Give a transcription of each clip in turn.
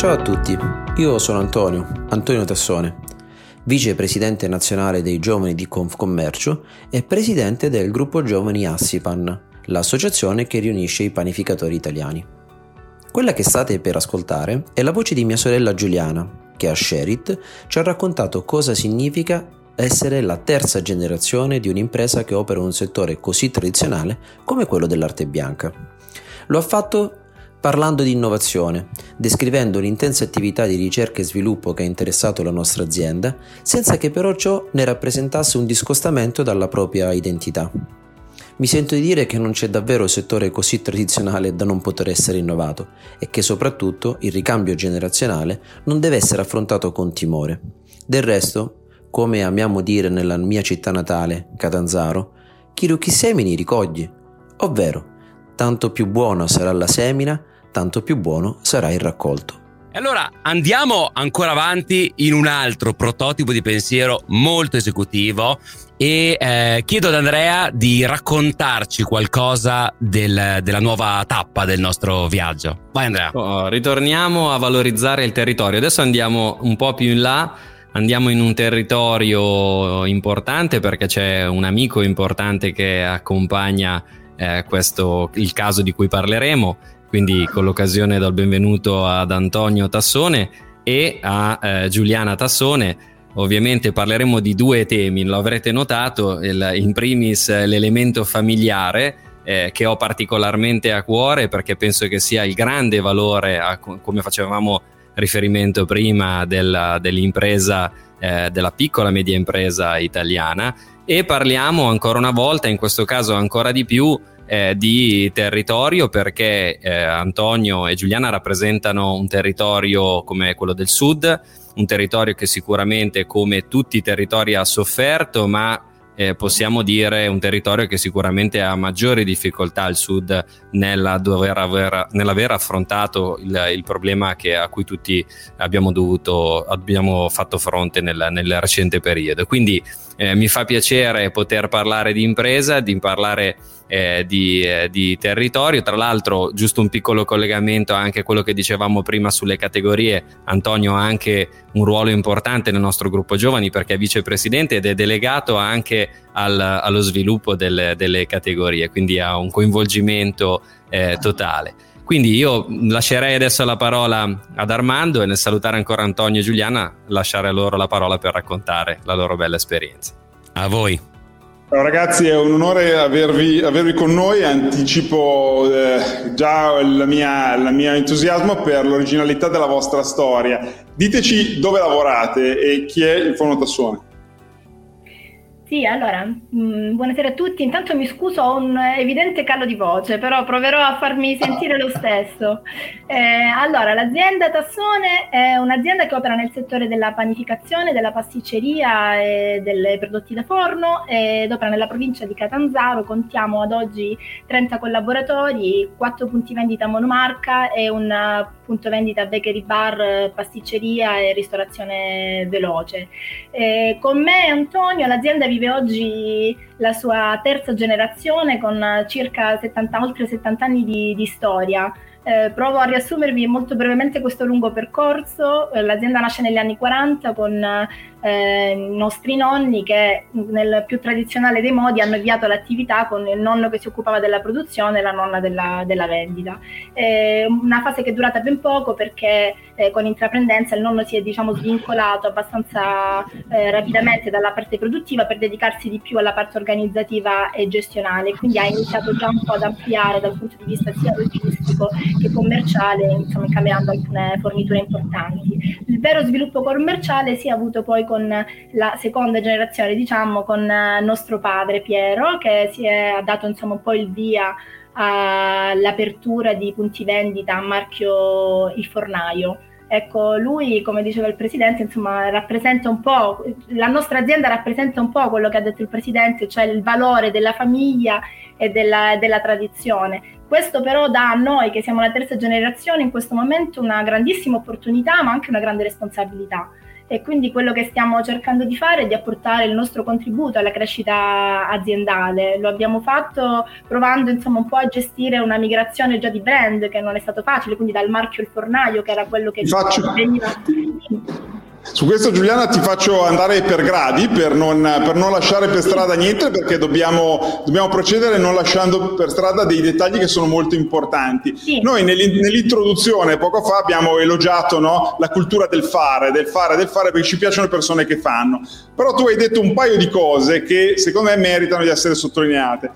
Ciao a tutti, io sono Antonio, Antonio Tassone, vicepresidente nazionale dei giovani di Confcommercio e presidente del gruppo giovani Assipan, l'associazione che riunisce i panificatori italiani. Quella che state per ascoltare è la voce di mia sorella Giuliana, che a Sherit ci ha raccontato cosa significa essere la terza generazione di un'impresa che opera in un settore così tradizionale come quello dell'arte bianca. Lo ha fatto parlando di innovazione, descrivendo l'intensa attività di ricerca e sviluppo che ha interessato la nostra azienda, senza che però ciò ne rappresentasse un discostamento dalla propria identità. Mi sento di dire che non c'è davvero settore così tradizionale da non poter essere innovato e che soprattutto il ricambio generazionale non deve essere affrontato con timore. Del resto, come amiamo dire nella mia città natale, Catanzaro, chi chi semini ricogli, ovvero tanto più buona sarà la semina, tanto più buono sarà il raccolto. E allora andiamo ancora avanti in un altro prototipo di pensiero molto esecutivo e eh, chiedo ad Andrea di raccontarci qualcosa del, della nuova tappa del nostro viaggio. Vai Andrea. Oh, ritorniamo a valorizzare il territorio. Adesso andiamo un po' più in là andiamo in un territorio importante perché c'è un amico importante che accompagna eh, questo, il caso di cui parleremo quindi con l'occasione do il benvenuto ad Antonio Tassone e a eh, Giuliana Tassone. Ovviamente parleremo di due temi, lo avrete notato, il, in primis l'elemento familiare eh, che ho particolarmente a cuore perché penso che sia il grande valore, a, come facevamo riferimento prima, della, dell'impresa, eh, della piccola media impresa italiana e parliamo ancora una volta, in questo caso ancora di più, eh, di territorio perché eh, Antonio e Giuliana rappresentano un territorio come quello del sud, un territorio che sicuramente come tutti i territori ha sofferto, ma eh, possiamo dire un territorio che sicuramente ha maggiori difficoltà al sud nella aver, nell'aver affrontato il, il problema che, a cui tutti abbiamo, dovuto, abbiamo fatto fronte nel, nel recente periodo. Quindi eh, mi fa piacere poter parlare di impresa, di parlare eh, di, eh, di, territorio. Tra l'altro, giusto un piccolo collegamento anche a quello che dicevamo prima sulle categorie. Antonio ha anche un ruolo importante nel nostro gruppo giovani perché è vicepresidente ed è delegato anche al, allo sviluppo delle, delle, categorie, quindi ha un coinvolgimento eh, totale. Quindi io lascerei adesso la parola ad Armando e nel salutare ancora Antonio e Giuliana lasciare a loro la parola per raccontare la loro bella esperienza. A voi. Ciao ragazzi, è un onore avervi, avervi con noi, anticipo eh, già il mio entusiasmo per l'originalità della vostra storia. Diteci dove lavorate e chi è il Fono Tassone. Sì, allora, mh, mm, buonasera a tutti. Intanto mi scuso, ho un evidente calo di voce, però proverò a farmi sentire lo stesso. Eh, allora, l'azienda Tassone è un'azienda che opera nel settore della panificazione, della pasticceria e dei prodotti da forno ed opera nella provincia di Catanzaro. Contiamo ad oggi 30 collaboratori, 4 punti vendita monomarca e un punto vendita bakery bar, pasticceria e ristorazione veloce. Eh, con me Antonio, l'azienda vive oggi la sua terza generazione con circa 70, oltre 70 anni di, di storia. Eh, provo a riassumervi molto brevemente questo lungo percorso. Eh, l'azienda nasce negli anni 40 con eh, nostri nonni che nel più tradizionale dei modi hanno avviato l'attività con il nonno che si occupava della produzione e la nonna della, della vendita. Eh, una fase che è durata ben poco perché eh, con intraprendenza il nonno si è diciamo, svincolato abbastanza eh, rapidamente dalla parte produttiva per dedicarsi di più alla parte organizzativa e gestionale, quindi ha iniziato già un po' ad ampliare dal punto di vista sia logistico che commerciale, insomma, cambiando alcune forniture importanti. Il vero sviluppo commerciale si è avuto poi con la seconda generazione, diciamo, con eh, nostro padre Piero, che si è, dato insomma un po' il via all'apertura di punti vendita a marchio Il Fornaio. Ecco, lui, come diceva il presidente, insomma, rappresenta un po', la nostra azienda rappresenta un po' quello che ha detto il presidente, cioè il valore della famiglia e della, della tradizione. Questo però dà a noi, che siamo la terza generazione, in questo momento una grandissima opportunità, ma anche una grande responsabilità e quindi quello che stiamo cercando di fare è di apportare il nostro contributo alla crescita aziendale. Lo abbiamo fatto provando insomma un po' a gestire una migrazione già di brand che non è stato facile, quindi dal marchio Il Fornaio che era quello che veniva su questo Giuliana ti faccio andare per gradi per non, per non lasciare per strada niente perché dobbiamo, dobbiamo, procedere non lasciando per strada dei dettagli che sono molto importanti. Sì. Noi nell'introduzione poco fa abbiamo elogiato no, la cultura del fare, del fare, del fare perché ci piacciono le persone che fanno. Però tu hai detto un paio di cose che secondo me meritano di essere sottolineate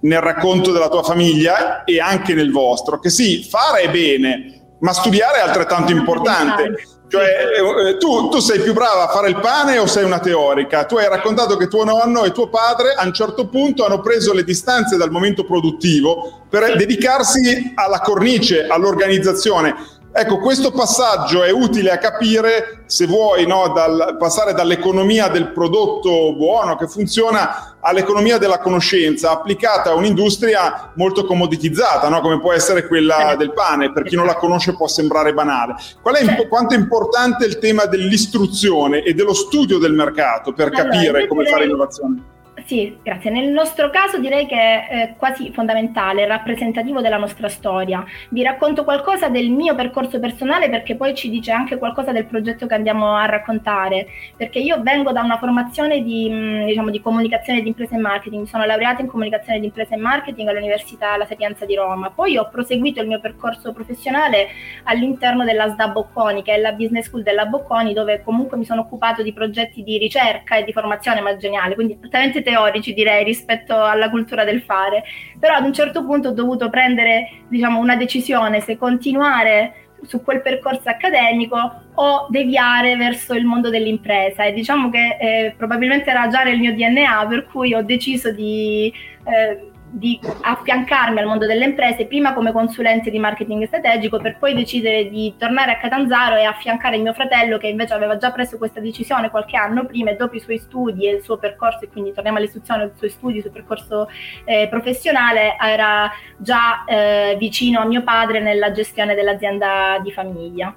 nel racconto della tua famiglia e anche nel vostro, che sì, fare è bene, ma studiare è altrettanto importante. Cioè, eh, eh, tu, tu, sei più brava a fare il pane o sei una teorica? Tu hai raccontato che tuo nonno e tuo padre a un certo punto hanno preso le distanze dal momento produttivo per dedicarsi alla cornice, all'organizzazione. Ecco, questo passaggio è utile a capire, se vuoi, no, dal, passare dall'economia del prodotto buono che funziona all'economia della conoscenza applicata a un'industria molto commoditizzata, no? come può essere quella del pane. Per chi non la conosce può sembrare banale. Qual è, quanto è importante il tema dell'istruzione e dello studio del mercato per capire allora, come fare innovazione? Sì, grazie. Nel nostro caso direi che è quasi fondamentale, rappresentativo della nostra storia. Vi racconto qualcosa del mio percorso personale perché poi ci dice anche qualcosa del progetto che andiamo a raccontare. Perché io vengo da una formazione di, mm, diciamo, di comunicazione di impresa e marketing, sono laureata in comunicazione di impresa e marketing all'Università La Sapienza di Roma. Poi ho proseguito il mio percorso professionale all'interno della SDA Bocconi, che è la business school della Bocconi, dove comunque mi sono occupato di progetti di ricerca e di formazione maggiorale, quindi totalmente teorici direi rispetto alla cultura del fare, però ad un certo punto ho dovuto prendere diciamo, una decisione se continuare su quel percorso accademico o deviare verso il mondo dell'impresa. E diciamo che eh, probabilmente era già nel mio DNA per cui ho deciso di eh, di affiancarmi al mondo delle imprese, prima come consulente di marketing strategico, per poi decidere di tornare a Catanzaro e affiancare mio fratello che invece aveva già preso questa decisione qualche anno prima e dopo i suoi studi e il suo percorso, e quindi torniamo all'istruzione del suo studi, il suo percorso eh, professionale, era già eh, vicino a mio padre nella gestione dell'azienda di famiglia.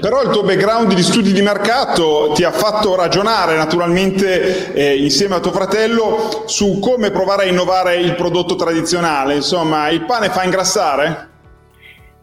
Però il tuo background di studi di mercato ti ha fatto ragionare naturalmente eh, insieme a tuo fratello su come provare a innovare il prodotto tradizionale. Insomma, il pane fa ingrassare?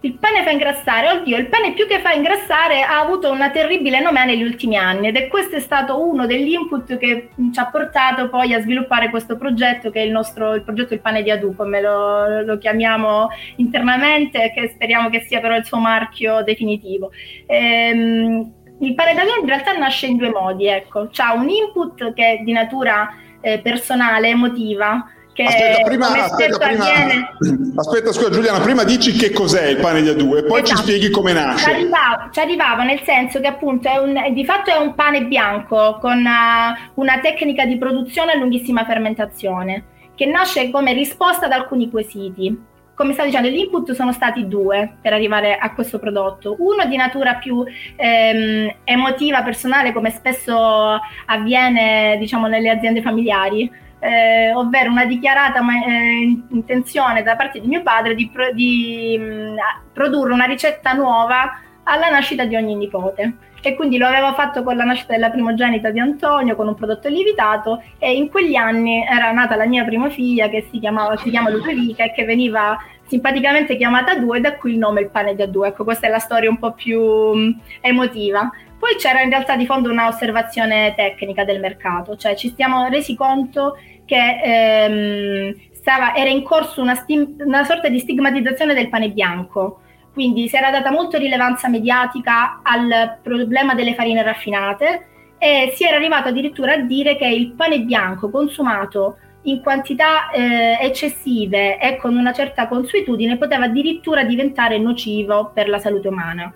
Il pane fa ingrassare, oddio, il pane più che fa ingrassare ha avuto una terribile nomea negli ultimi anni ed è questo è stato uno degli input che ci ha portato poi a sviluppare questo progetto che è il nostro il progetto Il pane di Adu, come lo, lo chiamiamo internamente, che speriamo che sia però il suo marchio definitivo. Ehm, il pane di Adu in realtà nasce in due modi, ecco, ha un input che è di natura eh, personale, emotiva, che aspetta, prima, aspetta, prima, aspetta, scusa Giuliana, prima dici che cos'è il pane di A2 e poi esatto. ci spieghi come nasce. Ci arrivava, ci arrivava, nel senso che appunto è un, di fatto è un pane bianco con uh, una tecnica di produzione a lunghissima fermentazione che nasce come risposta ad alcuni quesiti. Come stavo dicendo, gli input sono stati due per arrivare a questo prodotto. Uno di natura più ehm, emotiva, personale, come spesso avviene diciamo, nelle aziende familiari, eh, ovvero una dichiarata eh, intenzione da parte di mio padre di, pro- di mh, mm, produrre una ricetta nuova alla nascita di ogni nipote. E quindi lo aveva fatto con la nascita della primogenita di Antonio, con un prodotto lievitato, e in quegli anni era nata la mia prima figlia che si, chiamava, si chiama Ludovica e che veniva simpaticamente chiamata Due, da qui il nome il pane di A2. Ecco, questa è la storia un po' più mh, mm, emotiva. Poi c'era in realtà di fondo un'osservazione tecnica del mercato, cioè ci siamo resi conto che ehm, stava, era in corso una, stim- una sorta di stigmatizzazione del pane bianco. Quindi si era data molta rilevanza mediatica al problema delle farine raffinate e si era arrivato addirittura a dire che il pane bianco consumato in quantità eh, eccessive e con una certa consuetudine poteva addirittura diventare nocivo per la salute umana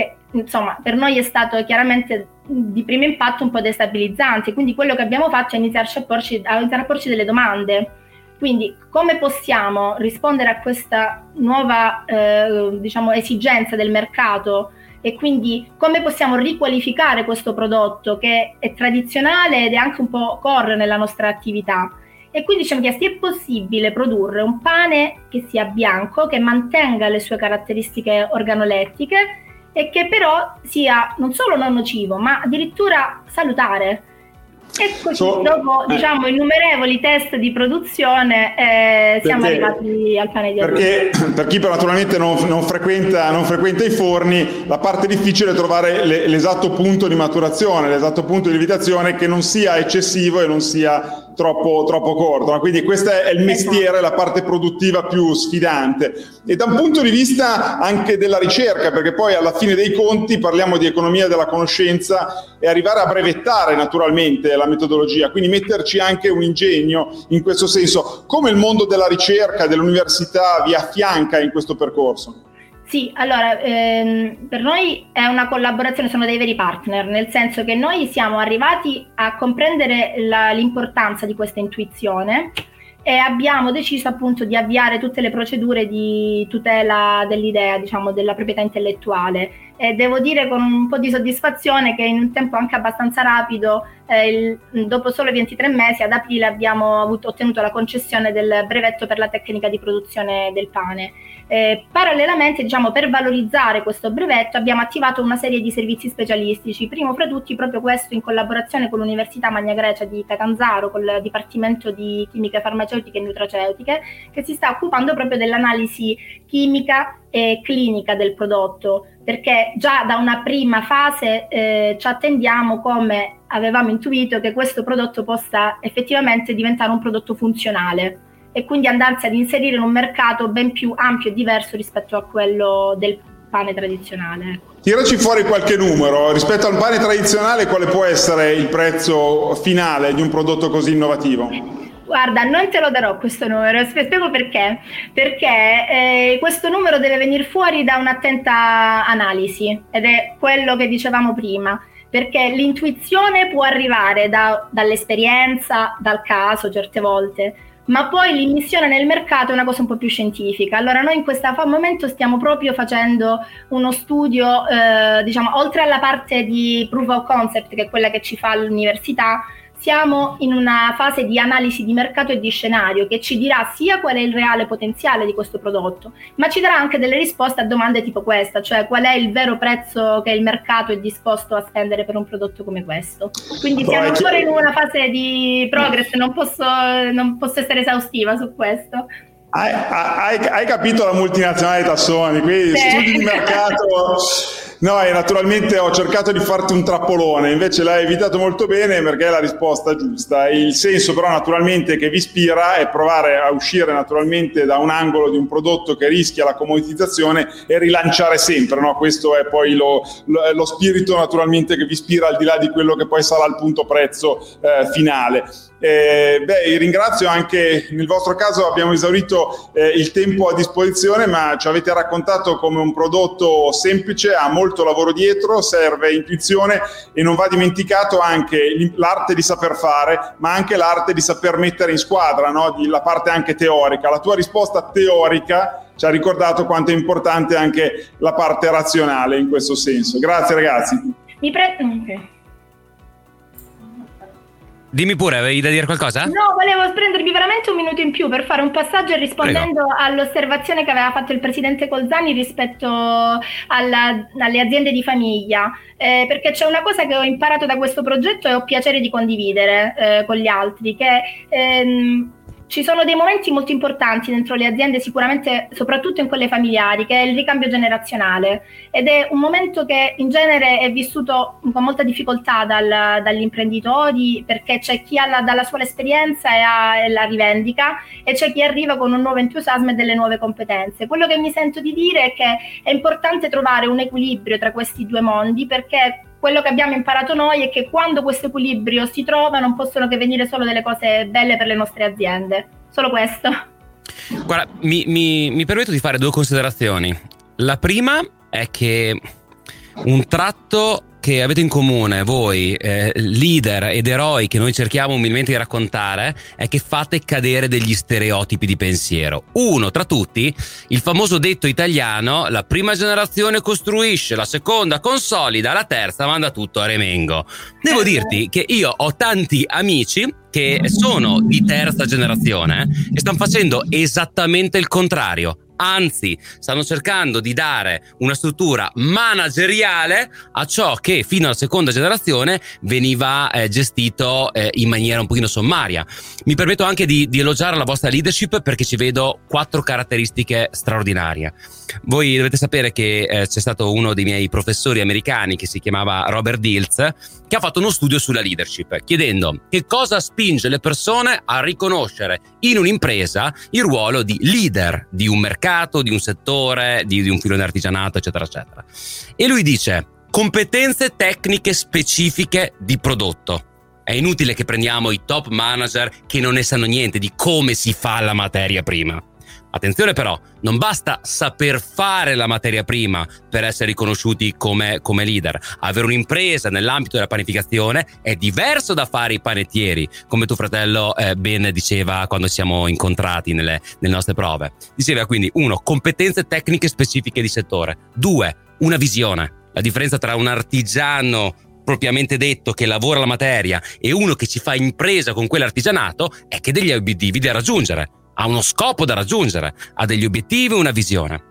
che insomma per noi è stato chiaramente di primo impatto un po' destabilizzante, quindi quello che abbiamo fatto è iniziarci a porci, a iniziare a porci delle domande. Quindi come possiamo rispondere a questa nuova eh, diciamo, esigenza del mercato e quindi come possiamo riqualificare questo prodotto che è tradizionale ed è anche un po' core nella nostra attività. E quindi ci siamo chiesti è possibile produrre un pane che sia bianco, che mantenga le sue caratteristiche organolettiche e che però sia non solo non nocivo, ma addirittura salutare. E così so, dopo eh. diciamo innumerevoli test di produzione eh, siamo perché, arrivati al pane di Perché per chi però naturalmente non, non, frequenta, non, frequenta, i forni, la parte difficile è trovare le, l'esatto punto di maturazione, l'esatto punto di lievitazione che non sia eccessivo e non sia troppo, troppo corto. Quindi questo è il mestiere, la parte produttiva più sfidante. E da un punto di vista anche della ricerca, perché poi alla fine dei conti parliamo di economia della conoscenza e arrivare a brevettare naturalmente la metodologia, quindi metterci anche un ingegno in questo senso. Come il mondo della ricerca, dell'università vi affianca in questo percorso? Sì, allora ehm, per noi è una collaborazione, sono dei veri partner, nel senso che noi siamo arrivati a comprendere la, l'importanza di questa intuizione e abbiamo deciso appunto di avviare tutte le procedure di tutela dell'idea, diciamo, della proprietà intellettuale. E devo dire con un po' di soddisfazione che in un tempo anche abbastanza rapido, eh, il, dopo solo 23 mesi, ad aprile abbiamo avuto, ottenuto la concessione del brevetto per la tecnica di produzione del pane. Eh, parallelamente, diciamo, per valorizzare questo brevetto abbiamo attivato una serie di servizi specialistici, primo fra tutti proprio questo in collaborazione con l'Università Magna Grecia di Catanzaro, con il Dipartimento di Chimiche Farmaceutiche e Nutraceutiche, che si sta occupando proprio dell'analisi chimica e clinica del prodotto, perché già da una prima fase eh, ci attendiamo come avevamo intuito che questo prodotto possa effettivamente diventare un prodotto funzionale e quindi andarsi ad inserire in un mercato ben più ampio e diverso rispetto a quello del pane tradizionale. Ecco. Tiraci fuori qualche numero, rispetto al pane tradizionale quale può essere il prezzo finale di un prodotto così innovativo? Guarda, non te lo darò questo numero, spiego perché. Perché eh, questo numero deve venire fuori da un'attenta analisi ed è quello che dicevamo prima perché l'intuizione può arrivare da, dall'esperienza, dal caso certe volte, ma poi l'immissione nel mercato è una cosa un po' più scientifica. Allora noi in questo momento stiamo proprio facendo uno studio, eh, diciamo, oltre alla parte di proof of concept, che è quella che ci fa l'università, siamo in una fase di analisi di mercato e di scenario che ci dirà sia qual è il reale potenziale di questo prodotto, ma ci darà anche delle risposte a domande tipo questa, cioè qual è il vero prezzo che il mercato è disposto a spendere per un prodotto come questo. Quindi siamo ancora in una fase di progress, non posso, non posso essere esaustiva su questo. Hai, hai, hai capito la multinazionale Tassoni, qui studi di mercato No, e naturalmente ho cercato di farti un trappolone, invece l'hai evitato molto bene perché è la risposta giusta. Il senso però naturalmente che vi ispira è provare a uscire naturalmente da un angolo di un prodotto che rischia la comoditizzazione e rilanciare sempre, no? questo è poi lo, lo, lo, spirito naturalmente che vi ispira al di là di quello che poi sarà il punto prezzo eh, finale. Eh, beh, ringrazio anche nel vostro caso abbiamo esaurito eh, il tempo a disposizione, ma ci avete raccontato come un prodotto semplice, ha molto lavoro dietro, serve intuizione e non va dimenticato anche l'arte di saper fare, ma anche l'arte di saper mettere in squadra, no? la parte anche teorica. La tua risposta teorica ci ha ricordato quanto è importante anche la parte razionale in questo senso. Grazie ragazzi. Mi pre- okay. Dimmi pure, avevi da dire qualcosa? No, volevo prendermi veramente un minuto in più per fare un passaggio rispondendo Prego. all'osservazione che aveva fatto il presidente Colzani rispetto alla, alle aziende di famiglia. Eh, perché c'è una cosa che ho imparato da questo progetto e ho piacere di condividere eh, con gli altri, che ehm, ci sono dei momenti molto importanti dentro le aziende, sicuramente soprattutto in quelle familiari, che è il ricambio generazionale ed è un momento che in genere è vissuto con molta difficoltà dal, dagli imprenditori perché c'è chi ha la, dalla sua esperienza e, ha, e, la rivendica e c'è chi arriva con un nuovo entusiasmo e delle nuove competenze. Quello che mi sento di dire è che è importante trovare un equilibrio tra questi due mondi perché quello che abbiamo imparato noi è che quando questo equilibrio si trova non possono che venire solo delle cose belle per le nostre aziende. Solo questo. Guarda, mi, mi, mi permetto di fare due considerazioni. La prima è che un tratto che avete in comune voi, eh, leader ed eroi che noi cerchiamo umilmente di raccontare, è che fate cadere degli stereotipi di pensiero. Uno tra tutti, il famoso detto italiano, la prima generazione costruisce, la seconda consolida, la terza manda tutto a remengo. Devo dirti che io ho tanti amici che sono di terza generazione e stanno facendo esattamente il contrario anzi stanno cercando di dare una struttura manageriale a ciò che fino alla seconda generazione veniva eh, gestito eh, in maniera un pochino sommaria. Mi permetto anche di, di elogiare la vostra leadership perché ci vedo quattro caratteristiche straordinarie. Voi dovete sapere che eh, c'è stato uno dei miei professori americani che si chiamava Robert Dilz che ha fatto uno studio sulla leadership chiedendo che cosa spinge le persone a riconoscere in un'impresa il ruolo di leader di un mercato, di un settore, di, di un filone artigianato, eccetera, eccetera. E lui dice competenze tecniche specifiche di prodotto. È inutile che prendiamo i top manager che non ne sanno niente di come si fa la materia prima. Attenzione però, non basta saper fare la materia prima per essere riconosciuti come, come, leader. Avere un'impresa nell'ambito della panificazione è diverso da fare i panettieri, come tuo fratello eh, ben diceva quando ci siamo incontrati nelle, nelle nostre prove. Diceva quindi, uno, competenze tecniche specifiche di settore. Due, una visione. La differenza tra un artigiano propriamente detto che lavora la materia e uno che ci fa impresa con quell'artigianato è che degli obiettivi da raggiungere ha uno scopo da raggiungere, ha degli obiettivi una visione.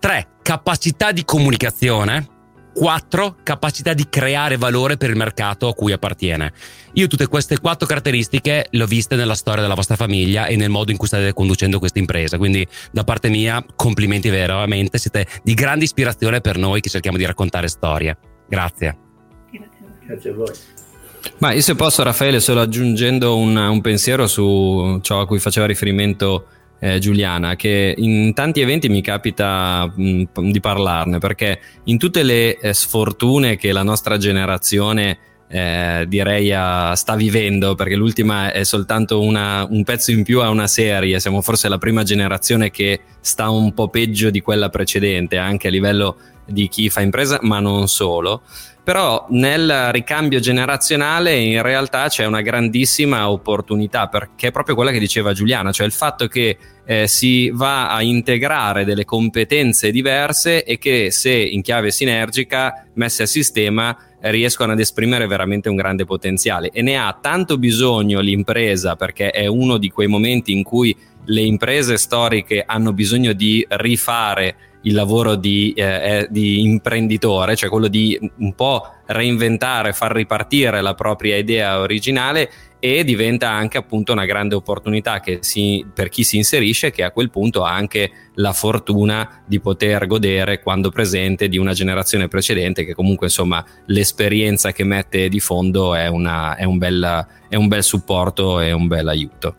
3. Capacità di comunicazione. 4. Capacità di creare valore per il mercato a cui appartiene. Io tutte queste quattro caratteristiche le ho viste nella storia della vostra famiglia e nel modo in cui state conducendo questa impresa. Quindi da parte mia complimenti veramente, siete di grande ispirazione per noi che cerchiamo di raccontare storie. Grazie. Grazie a voi. Ma io se posso Raffaele, solo aggiungendo un, un pensiero su ciò a cui faceva riferimento eh, Giuliana, che in tanti eventi mi capita mh, di parlarne, perché in tutte le eh, sfortune che la nostra generazione eh, direi a, sta vivendo, perché l'ultima è soltanto una, un pezzo in più a una serie, siamo forse la prima generazione che sta un po' peggio di quella precedente, anche a livello di chi fa impresa, ma non solo. Però nel ricambio generazionale in realtà c'è una grandissima opportunità perché è proprio quella che diceva Giuliana, cioè il fatto che eh, si va a integrare delle competenze diverse e che se in chiave sinergica messe a sistema riescono ad esprimere veramente un grande potenziale. E ne ha tanto bisogno l'impresa perché è uno di quei momenti in cui le imprese storiche hanno bisogno di rifare il lavoro di, eh, di, imprenditore, cioè quello di un po' reinventare, far ripartire la propria idea originale e diventa anche appunto una grande opportunità si, per chi si inserisce che a quel punto ha anche la fortuna di poter godere quando presente di una generazione precedente che comunque insomma l'esperienza che mette di fondo è, una, è, un, bel, è un bel supporto e un bel aiuto.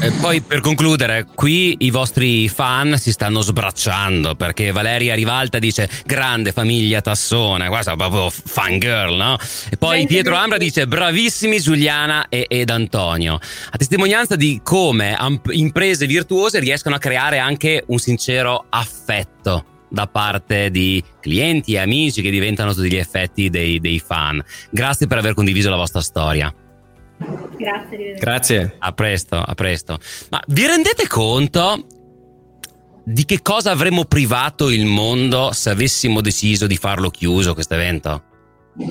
E poi per concludere, qui i vostri fan si stanno sbracciando perché Valeria Rivalta dice grande famiglia Tassone, questa è proprio fangirl, no? E poi Pietro Ambra dice bravissimi Giuliana e, ed Antonio, a testimonianza di come amp- imprese virtuose riescono a creare anche un sincero affetto da parte di clienti e amici che diventano tutti gli effetti dei, dei fan. Grazie per aver condiviso la vostra storia. Grazie. Grazie. A presto, a presto. Ma vi rendete conto di che cosa avremmo privato il mondo se avessimo deciso di farlo chiuso questo evento?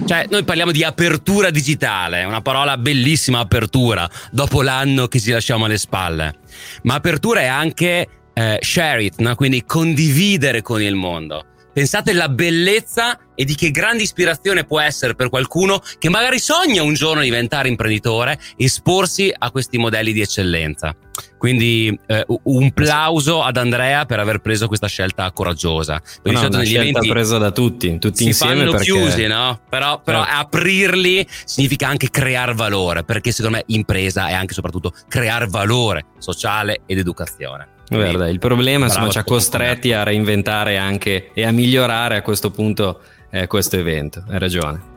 Cioè, noi parliamo di apertura digitale, una parola bellissima apertura, dopo l'anno che ci lasciamo alle spalle. Ma apertura è anche eh, share it, no? quindi condividere con il mondo. Pensate alla bellezza e di che grande ispirazione può essere per qualcuno che magari sogna un giorno di diventare imprenditore esporsi a questi modelli di eccellenza. Quindi eh, un plauso ad Andrea per aver preso questa scelta coraggiosa. Per no, una scelta presa da tutti, tutti si insieme. Fanno perché... chiusi, no? Però, però no. aprirli significa anche creare valore, perché secondo me impresa è anche e soprattutto creare valore sociale ed educazione. Guarda, il problema insomma, ci ha costretti a reinventare anche e a migliorare a questo punto eh, questo evento. Hai ragione.